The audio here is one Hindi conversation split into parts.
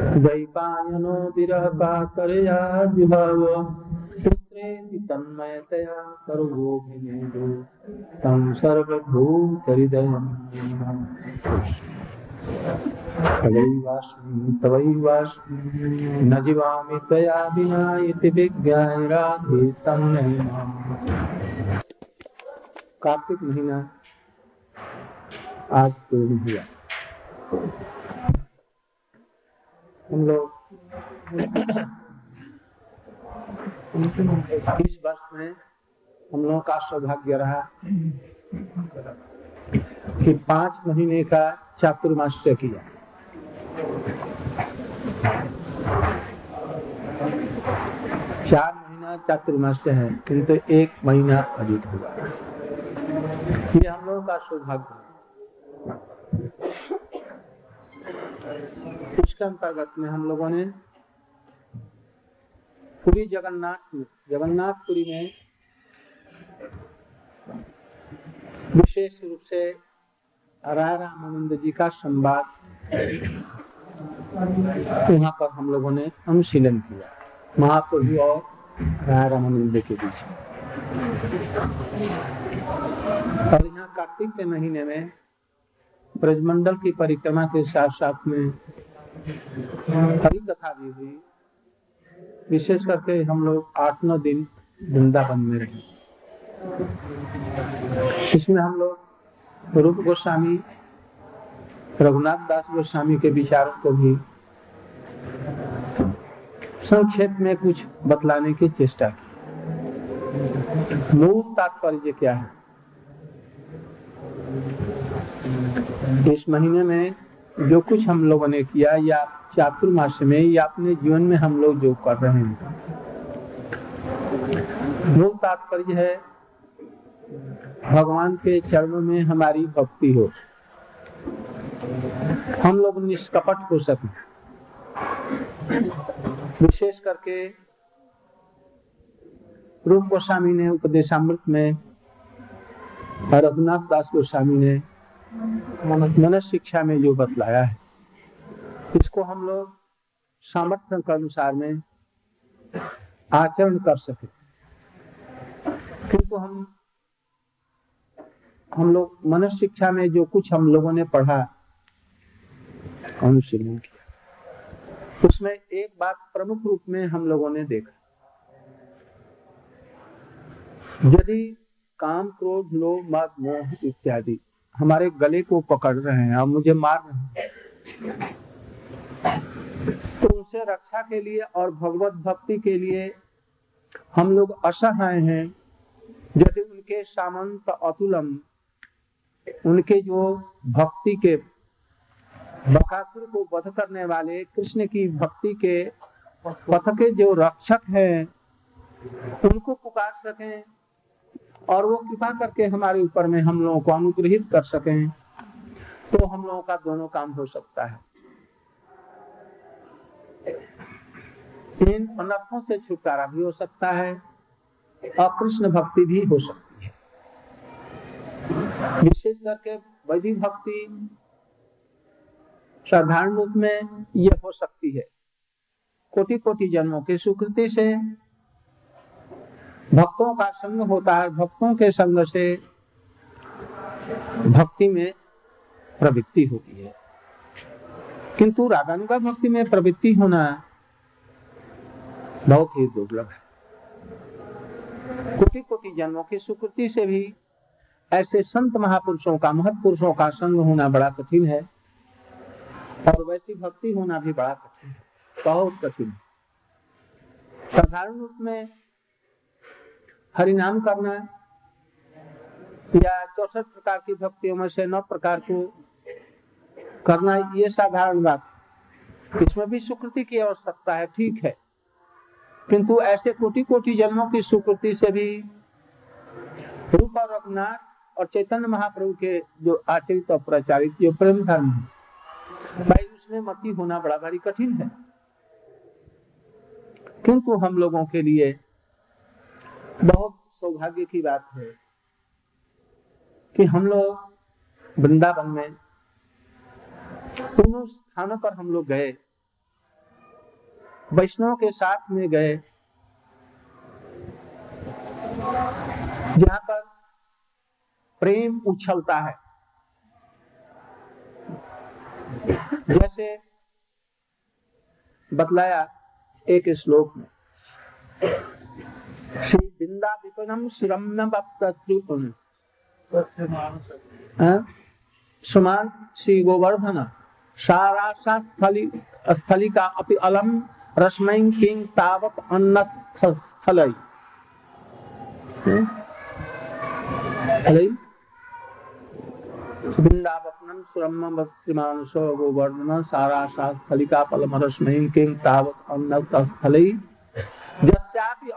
वैपायनो विरह कातरया विभव। पुत्रेति तन्मयतया सर्वोभिनेदो तं सर्वभूतहृदयम्। तवैवास्मि न कार्तिक महीना आज पूर्ण हुआ। हम लोग इस वर्ष में हम लोगों का सौभाग्य रहा कि पाँच महीने का चातुर्मास्य किया। चार महीना चातुर्मास्य है, किंतु एक महीना अधिक हुआ। ये हम लोगों का सौभाग्य इसके अंतर्गत में हम लोगों ने पूरी जगन्नाथ में जगन्नाथपुरी में विशेष रूप से राय रामानंद जी का संवाद वहाँ पर हम लोगों ने अनुशीलन किया। महाप्रभु और राय रामानंद के बीच और यहाँ कार्तिक के महीने में ब्रजमंडल की परिक्रमा के साथ साथ में हरी कथा भी हुई। विशेष करके हम लोग आठ नौ दिन वृंदावन में रहे। इसमें हम लोग रूप गोस्वामी, रघुनाथ दास गोस्वामी के विचारों को भी संक्षेप में कुछ बतलाने की चेष्टा की। मूल तात्पर्य क्या है? इस महीने में जो कुछ हम लोगों ने किया, या चातुर्मास में, या अपने जीवन में हम लोग जो कर रहे हैं। मूल तात्पर्य है, भगवान के चरणों में हमारी भक्ति हो। हम लोग निष्कपट हो सके। विशेष करके रूप गोस्वामी ने, उपदेशामृत में रघुनाथ दास गोस्वामी ने मनुष्य शिक्षा में जो बतलाया है, इसको हम लोग सामर्थ्य के अनुसार में आचरण कर सके। किंतु हम हम लोग मनुष्य शिक्षा में जो कुछ हम लोगों ने पढ़ा अनुशीलन किया? उसमें एक बात प्रमुख रूप में हम लोगों ने देखा। यदि काम, क्रोध, लोभ मद मोह इत्यादि हमारे गले को पकड़ रहे हैं और मुझे मार रहे हैं। तो उनसे रक्षा के लिए और भगवत भक्ति के लिए हम लोग असहाय हैं, यदि उनके सामंत अतुलम, उनके जो भक्ति के बकासुर को वध करने वाले कृष्ण की भक्ति के पथ के जो रक्षक हैं, उनको पुकार सकें। और वो कृपा करके हमारे ऊपर में हम लोगों को अनुग्रहित कर सके। तो हम लोगों का दोनों काम हो सकता है। इन अनर्थों से छुटकारा भी हो सकता है और कृष्ण भक्ति भी हो सकती है। विशेष करके वैदिक भक्ति साधारण रूप में ये हो सकती है। कोटि कोटि जन्मों की स्वीकृति से भक्तों का संग होता है, भक्तों के संग से भक्ति में प्रवृत्ति होती है। किंतु रागानुगा भक्ति में प्रवृत्ति होना बहुत ही दुर्लभ है। कोटि कोटि जन्मों की स्वीकृति से भी ऐसे संत महापुरुषों का महत पुरुषों का संग होना बड़ा कठिन है, और वैसी भक्ति होना भी बड़ा कठिन है, बहुत कठिन साधारण रूप में हरिनाम करना या चौसठ प्रकार की भक्तियों में से नौ प्रकार को करना ये साधारण बात इसमें भी सुकृति की आवश्यकता है, ठीक है। किंतु ऐसे कोटि कोटि जन्मों की सुकृति से भी रूप और रघुनाथ और चैतन्य महाप्रभु के जो आचरित और प्रचारित जो प्रेम धर्म है, भाई, उसमें मती होना बड़ा भारी कठिन है। किंतु हम लोगों के लिए बहुत सौभाग्य की बात है कि हम लोग वृंदावन में दोनों स्थानों पर हम लोग गए, वैष्णव के साथ में गए, जहाँ पर प्रेम उछलता है। जैसे बतलाया एक श्लोक में श्री बिंदा विपनम श्रम सुमान श्री गोवर्धन सारा स्थली स्थली का अपि अलम रश्मि किंग तावत अन्न स्थल वृंदावनम सुरम भक्तिमानुषो गोवर्धन सारा सा स्थलिका पलम पलमरस्मयी किं तावत् अन्नस्थल।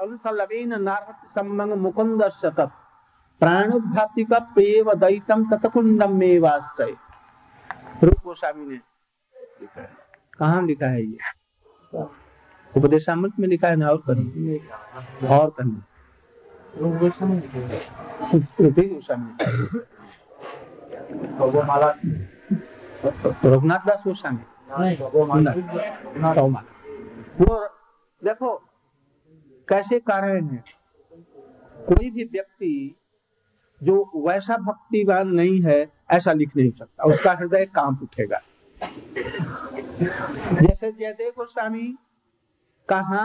नारहत मुकुंद शतत पेव दैतम ततकुंडम में वास्तय। रूप गोस्वामी ने कहा लिखा है ये? उपदेशामृत में लिखा है ना और कहीं? और कहीं? रूप गोस्वामी रघुनाथ दास गोस्वामी? वो देखो कैसे कारण है? कोई भी व्यक्ति जो वैसा भक्तिवान नहीं है, ऐसा लिख नहीं सकता। उसका हृदय काम उठेगा। जैसे जयदेव गोस्वामी कहा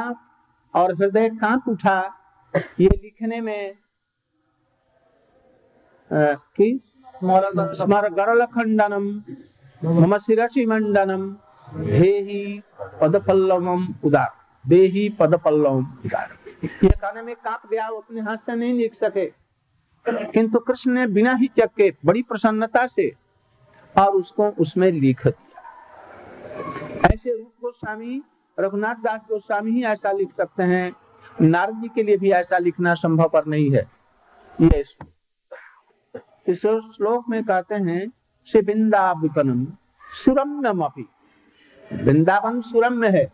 और हृदय काँप उठा, ये लिखने में कि स्मर गरल खंडनम मम शिरसी मंडनम देही पदपल्लवम उदार। देही पदपल्लवम उदार ये कहने में काँप गया, वो अपने हाथ से नहीं लिख सके। किंतु कृष्ण ने बिना ही चक्के बड़ी प्रसन्नता से, और उसको उसमें लिख दिया। ऐसे रूप गोस्वामी, रघुनाथ दास गोस्वामी ही ऐसा लिख सकते हैं। नारद जी के लिए भी ऐसा लिखना संभव पर नहीं है। ये इस श्लोक में कहते हैं से वृंदाविपनम सुरम्यम अपी वृंदावन सुरम्य है।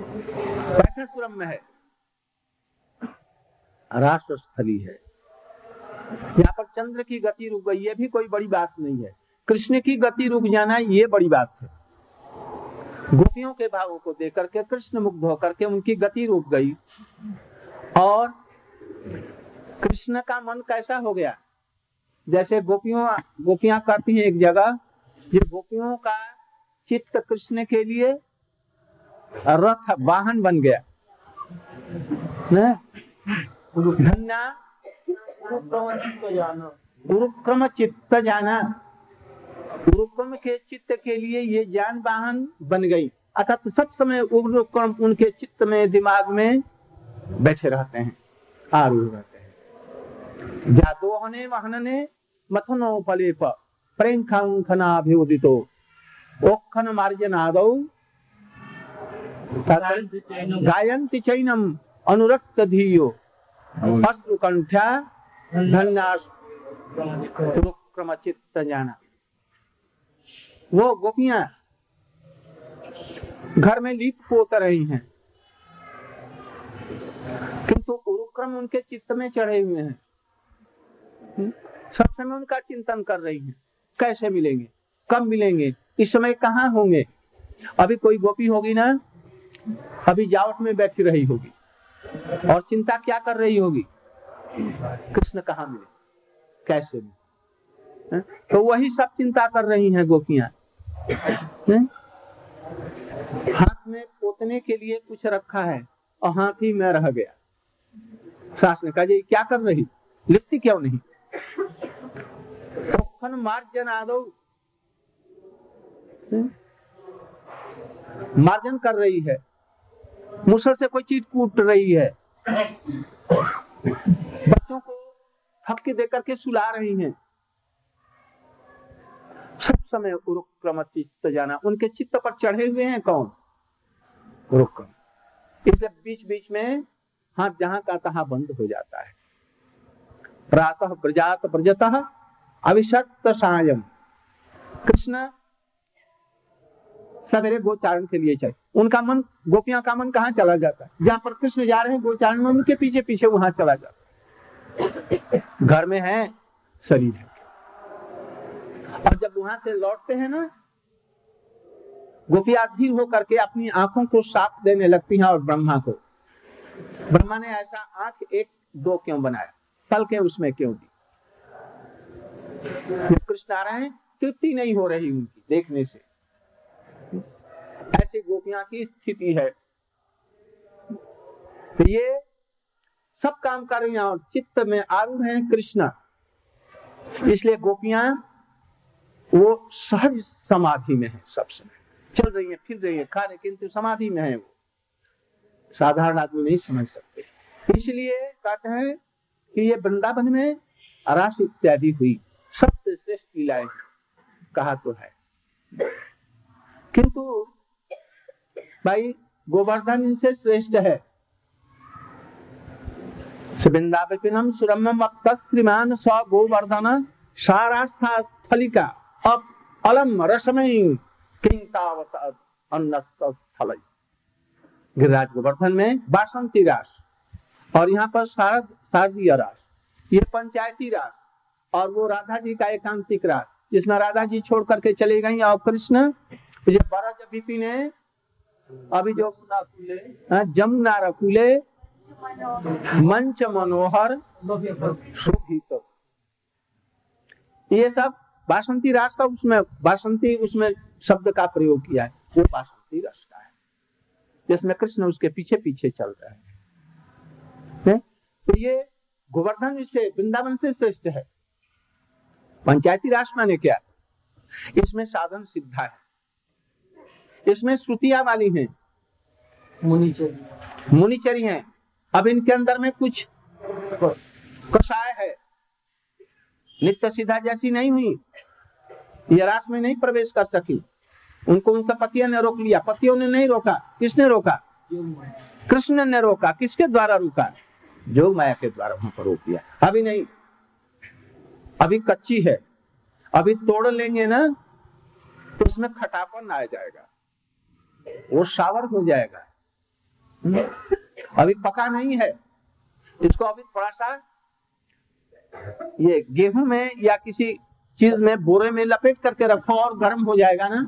कैसे सुरम्य है। राष्ट्र स्थली है। यहाँ पर चंद्र की गति रुक गई, ये भी कोई बड़ी बात नहीं है। कृष्ण की गति रुक जाना ये बड़ी बात है। गोपियों के भावों को देख करके, कृष्ण मुग्ध होकर के उनकी गति रुक गई। और कृष्ण का मन कैसा हो गया? जैसे गोपियों, गोपियाँ करती हैं एक जगह, ये गोपियों का चित्त कृष्ण के लिए रथ वाहन बन गया। धन्या गुरुक्रम चित्त जाना। गुरुक्रम के चित्त के लिए ये ज्ञान वाहन बन गई। अर्थात सब समय गुरुक्रम उनके चित्त में, दिमाग में बैठे रहते हैं, आरूढ़ रहते हैं। जादोहने वहनने मथनो फलेप प्रेंखनाभिउदितो ओखन मार्जनादौ गायन्ति चैनम अनुरक्त धीयो अश्रुकंठा धन्याक्रम चित्त जाना वो गोपियाँ घर में लीप पोत रही हैं। किंतु उरुक्रम उनके चित्त में चढ़े हुए हैं। सब समय उनका चिंतन कर रही हैं। कैसे मिलेंगे? कब मिलेंगे? इस समय कहाँ होंगे? अभी कोई गोपी होगी ना? अभी जावट में बैठी रही होगी। और चिंता क्या कर रही होगी? कृष्ण कहा मिले? कैसे मिले? तो वही सब चिंता कर रही हैं गोपियाँ। हाथ में पोतने के लिए कुछ रखा है, और हाथ ही में रह गया। सास ने कहा, जी, क्या कर रही? लिखती क्यों नहीं? तो मार्जन आदो। मार्जन कर रही है। मुसर से कोई चीज़ कूट रही है। बच्चों को थपके देकर के सुला रही हैं। सब समय उरुक्रम चित्त जाना। उनके चित्त पर चढ़े हुए हैं कौन? उरुक्रम इसलिए बीच बीच में हाथ जहाँ का तहा बंद हो जाता है। प्रातः प्रजात प्रजत अभिषक्त सायम कृष्ण सवेरे गोचारण के लिए चाहिए उनका मन, गोपियाँ का मन कहाँ चला जाता है? जहाँ पर कृष्ण जा रहे हैं, गोचारण में उनके पीछे पीछे वहाँ चला जाता है। घर में है, शरीर है। और जब वहाँ से लौटते हैं ना, गोपिया धीर होकर के अपनी आँखों को साफ़ देने लगती हैं और ब्रह्मा को। ब्रह्मा ने ऐसा आँख एक, दो क्यों बनाया? पल के उसमें क्यों दी? कृष्ण आ रहे हैं तृप्ति नहीं हो रही उनकी देखने से। ऐसी गोपियाँ की स्थिति है। तो ये सब काम कर रही और चित्त में आरूढ़ हैं कृष्ण। इसलिए गोपियाँ वो सहज समाधि में है सब समय चल रही है, फिर रही है खा रही किंतु समाधि में है वो। साधारण आदमी नहीं समझ सकते। इसलिए कहते हैं कि ये वृंदावन में अरास इत्यादि हुई। सबसे श्रेष्ठ लीलाएँ कहा तो है। किंतु भाई, गोवर्धन इनसे श्रेष्ठ है। वृंदावनम सुरम्यम श्रीमान स गोवर्धन सारास्था फलिका अब अलम रसमय अन्न स्थल गिरिराज गोवर्धन में बासंती रास और यहाँ पर शारद शारदीय रास। ये पंचायती रास और वो राधा जी का एकांतिक रास, जिसमें राधा जी छोड़ करके चले गई और कृष्ण, ये बरज विपिन ने अभी जो हाँ, जमुना रकुले मंच मनोहर। शोभित। ये सब बासंती रास का उसमें बासंती उसमें शब्द का प्रयोग किया है। वो बासंती रस का है। जिसमें कृष्ण उसके पीछे पीछे चल रहा है। तो ये गोवर्धन से वृंदावन से श्रेष्ठ है। पंचायती राष्ट्र माने क्या? इसमें साधन सिद्धा है। इसमें श्रुतियाँ वाली हैं। मुनिचरी मुनिचरी हैं। अब इनके अंदर में कुछ कषाय है। नित्य सीधा जैसी नहीं हुई। ये रास में नहीं प्रवेश कर सकी। उनको उनका पतियों ने रोक लिया। पतियों ने नहीं रोका। किसने रोका? कृष्ण ने रोका। किसके द्वारा रोका? जो माया के द्वारा वहाँ पर रोक दिया। अभी नहीं। अभी कच्ची है। अभी तोड़ लेंगे ना तो उसमें खटापन आ जाएगा। वो सावर हो जाएगा। अभी पका नहीं है। इसको अभी थोड़ा सा ये गेहूँ में या किसी चीज़ में बोरे में लपेट करके रखो और गर्म हो जाएगा ना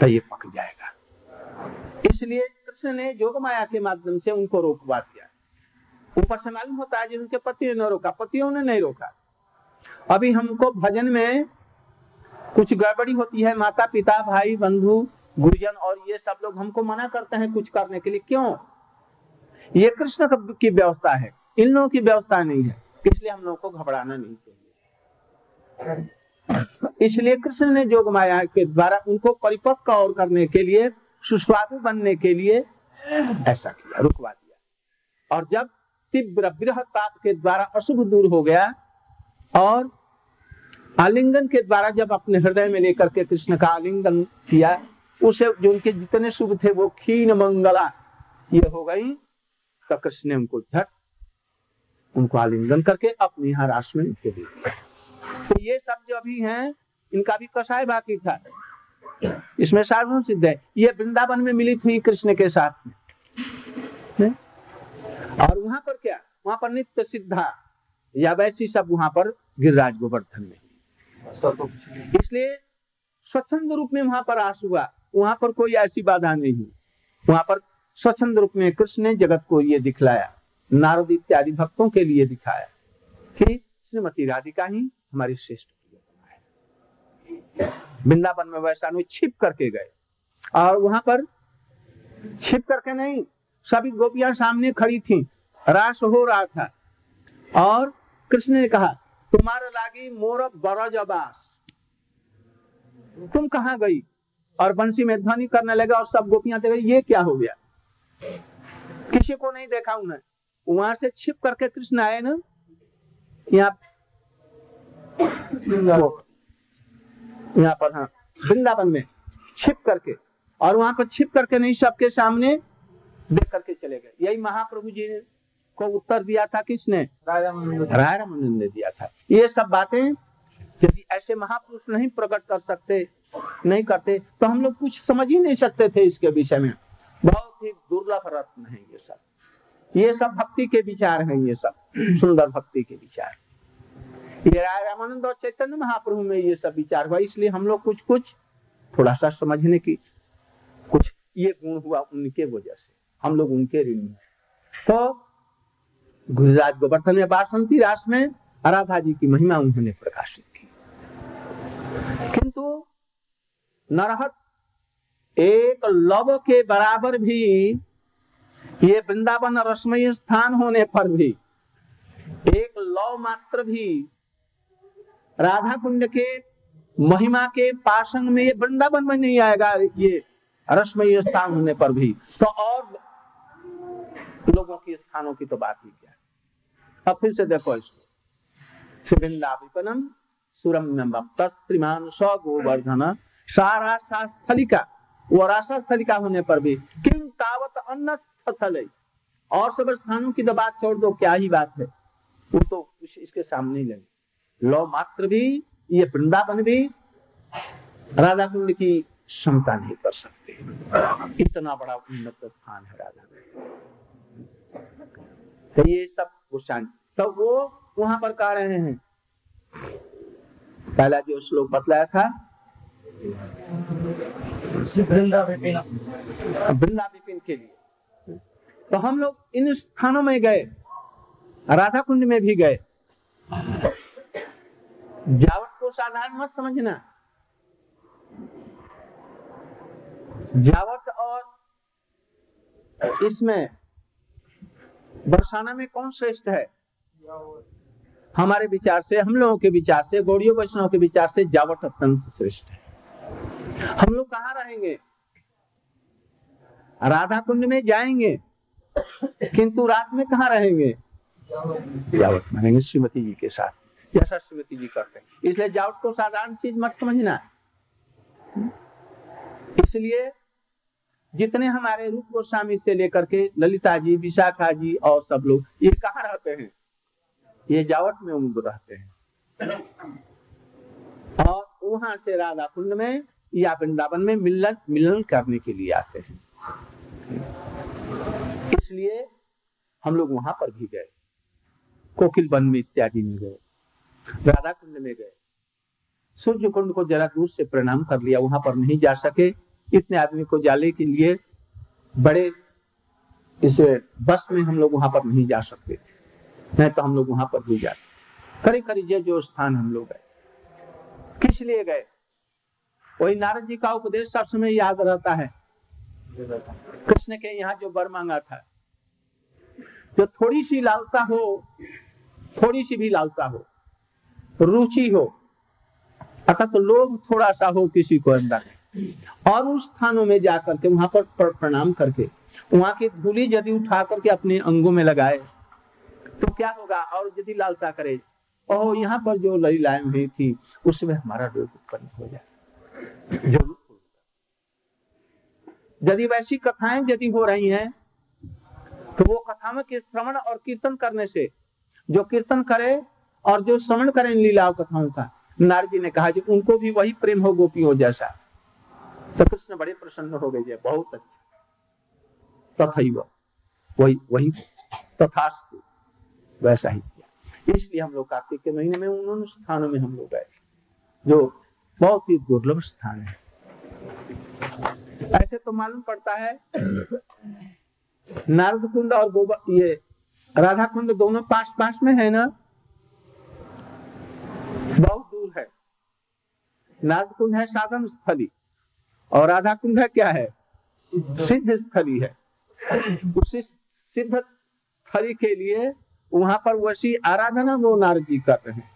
तो ये पक जाएगा। इसलिए कृष्ण ने योग माया के माध्यम से उनको रोकवा दिया ऊपर से मालूम होता है जिनके पतियों ने रोका, पतियों ने नहीं रोका। अभी हमको भजन में कुछ गड़बड़ी होती है माता पिता भाई, बंधु गुरुजन, और ये सब लोग हमको मना करते हैं कुछ करने के लिए। क्यों? ये कृष्ण की व्यवस्था है। इन लोगों की व्यवस्था नहीं है। इसलिए हम लोगों को घबराना नहीं चाहिए। इसलिए कृष्ण ने जोग माया के द्वारा उनको परिपक्व और करने के लिए, सुस्वादु बनने के लिए ऐसा किया, रुकवा दिया। और जब तीव्र बृहताप के द्वारा अशुभ दूर हो गया, और आलिंगन के द्वारा जब अपने हृदय में लेकर के कृष्ण का आलिंगन किया उसे जो उनके जितने शुभ थे वो खीन मंगला। ये हो गई तो कृष्ण ने उनको झट उनको आलिंगन करके अपने यहाँ राष्ट्र में उनके दिए तो ये सब जो अभी हैं इनका भी कसाय बाकी था। इसमें साधन सिद्ध है। ये वृंदावन में मिली थी कृष्ण के साथ में। और वहाँ पर क्या? वहाँ पर नित्य सिद्धा या वैसी सब वहाँ पर गिरिराज गोवर्धन में। इसलिए स्वच्छंद रूप में वहाँ पर आस हुआ। वहाँ पर कोई ऐसी बाधा नहीं वहाँ पर स्वच्छंद रूप में कृष्ण ने जगत को ये दिखलाया, नारद इत्यादि भक्तों के लिए दिखाया कि श्रीमती राधिका ही हमारी श्रेष्ठ वृंदावन में वैसा छिप करके गए और वहाँ पर छिप करके नहीं, सभी गोपियाँ सामने खड़ी थी। रास हो रहा था और कृष्ण ने कहा, तुम्हारे लागी मोर बरज तुम कहा गई? और बंसी में ध्वनि करने लगा और सब गोपियाँ देख ये क्या हो गया? किसी को नहीं देखा उन्हें वहाँ से छिप करके कृष्ण आए ना यहाँ यहाँ पर हाँ वृंदावन में छिप करके और वहाँ पर छिप करके नहीं सबके सामने देख करके चले गए। यही महाप्रभु जी ने को उत्तर दिया था किसने? राय रामानंद ने दिया था। ये सब बातें यदि ऐसे महापुरुष नहीं प्रकट कर सकते नहीं करते तो हम लोग कुछ समझ ही नहीं सकते थे इसके विषय में। बहुत ही दुर्लभ रत्न है ये सब। ये सब भक्ति के विचार हैं ये सब। सुंदर भक्ति के विचार। ये राय रामानंद और चैतन्य महाप्रभु में ये सब विचार हुआ, इसलिए हम लोग कुछ कुछ थोड़ा सा समझने की, कुछ ये गुण हुआ उनके वजह से। हम लोग उनके ऋण तो गुजरात गोवर्धन में बासंती रास में राधा जी की महिमा उन्होंने प्रकाशित की किंतु नरहत। एक लव के बराबर भी ये वृंदावन रश्मय स्थान होने पर भी, एक लव मात्र भी राधा कुंड के महिमा के पासन में ये वृंदावन में नहीं आएगा, ये रश्मय स्थान होने पर भी। तो और लोगों के स्थानों की तो बात ही क्या अब फिर से देखो इसको। वृंदा विपनम सुरम्यम त्रिमान स गोवर्धन सारा स्थलिका वो राशा स्थलिका होने पर भी किम तावत अन्न स्थल। और सब स्थानों की तो बात छोड़ दो, क्या ही बात है? वो तो कुछ इसके सामने ही लगे। लो मात्र भी, ये वृंदावन भी, राधा कुंड की क्षमता नहीं कर सकते। इतना बड़ा उन्नत स्थान है राधा तो ये सब गुस्सान तो वो वहाँ पर कह रहे हैं। पहला जो श्लोक बतलाया था वृंदा विपिन। के लिए। तो हम लोग इन स्थानों में गए राधा कुंड में भी गए। जावट को साधारण मत समझना। जावट और इसमें बरसाना में कौन श्रेष्ठ है? हमारे विचार से, हम लोगों के विचार से, गौड़ियों वैष्णव के विचार से जावट अत्यंत श्रेष्ठ है। हम लोग कहा रहेंगे? राधा कुंड में जाएँगे, किंतु रात में कहा रहेंगे? जावट मानेंगे श्रीमती जी के साथ। जैसा श्रीमती जी करते हैं। इसलिए जावट को साधारण चीज़ मत समझना। इसलिए जितने हमारे रूप गोस्वामी से लेकर के ललिता जी, विशाखा जी और सब लोग, ये कहाँ रहते हैं? ये जावट में उम्र रहते हैं। और वहाँ से राधा कुंड में या वृंदावन में मिलन मिलन करने के लिए आते हैं। इसलिए हम लोग वहाँ पर भी गए। कोकिल वन में इत्यादि में गए। राधा कुंड में गए। सूर्य कुंड को जरा दूर से प्रणाम कर लिया, वहाँ पर नहीं जा सके। इतने आदमी को जाने के लिए बड़े इस बस में हम लोग वहाँ पर नहीं जा सकते नहीं तो हम लोग वहाँ पर भी जाते। करीब करीब जो स्थान हम लोग गए। किस लिए गए? वही नारद जी का उपदेश सब समय याद रहता है। कृष्ण के यहाँ जो बर मांगा था, जो थोड़ी सी लालसा हो थोड़ी सी भी लालसा हो, रुचि हो, अर्थात तो लोग थोड़ा सा हो किसी को अंदर, और उस स्थानों में जाकर के वहाँ पर प्रणाम करके, वहाँ की धूली यदि उठा करके अपने अंगों में लगाए तो क्या होगा? और यदि लालसा करे, ओह, यहाँ पर जो लड़ाई हुई थी उसमें हमारा रोग उत्पन्न हो जाए यदि वैसी कथाएँ यदि हो रही हैं तो वो कथा में श्रवण और कीर्तन करने से, जो कीर्तन करे और जो श्रवण करे लीलाओं कथाओं का। नारजी ने कहा कि उनको भी वही प्रेम हो गोपियों जैसा। तो कृष्ण बड़े प्रसन्न हो गए बहुत अच्छा। तथा वही वही तथा वैसा ही किया। इसलिए हम लोग कार्तिक के महीने में उन स्थानों में हम लोग गए। जो बहुत ही दुर्लभ स्थान है। ऐसे तो मालूम पड़ता है नारद कुंड और गोबर ये राधा कुंड दोनों पास पास में है ना? बहुत दूर है। नारद कुंड है साधन स्थली और राधा कुंड है क्या है? सिद्ध स्थली है। उसी सिद्ध स्थली के लिए वहाँ पर वैसी आराधना वो नारद जी कर रहे हैं।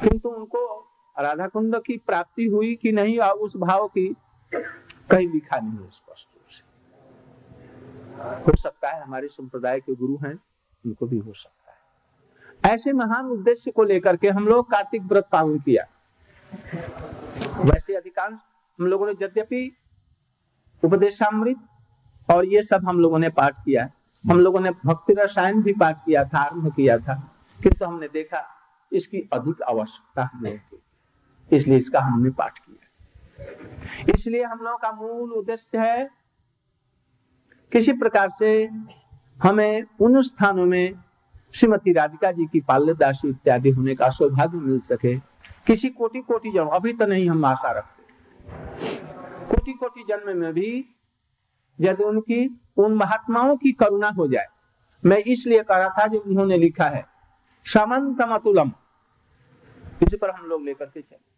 किंतु उनको राधा कुंड की प्राप्ति हुई कि नहीं और उस भाव की कहीं लिखा नहीं है स्पष्ट रूप से। हो सकता है हमारे संप्रदाय के गुरु हैं, उनको भी हो सकता है। ऐसे महान उद्देश्य को लेकर के हम लोग कार्तिक व्रत पालन किया। वैसे अधिकांश हम लोगों ने यद्यपि उपदेशामृत और ये सब हम लोगों ने पाठ किया। हम लोगों ने भक्ति रसायन भी पाठ किया था आरंभ किया था, किंतु तो हमने देखा इसकी अधिक आवश्यकता हमें थी। इसलिए इसका हमने पाठ किया। इसलिए हम लोगों का मूल उद्देश्य है, किसी प्रकार से हमें उन स्थानों में श्रीमती राधिका जी की पाल्यदासी इत्यादि होने का सौभाग्य मिल सके। किसी कोटि कोटि जन्म अभी तो नहीं हम आशा रखते। कोटि कोटि जन्म में भी यदि उनकी, उन महात्माओं की करुणा हो जाए, मैं इसलिए कह रहा था जो उन्होंने लिखा है समंतम अतुलम इस पर हम लोग लेकर के चले।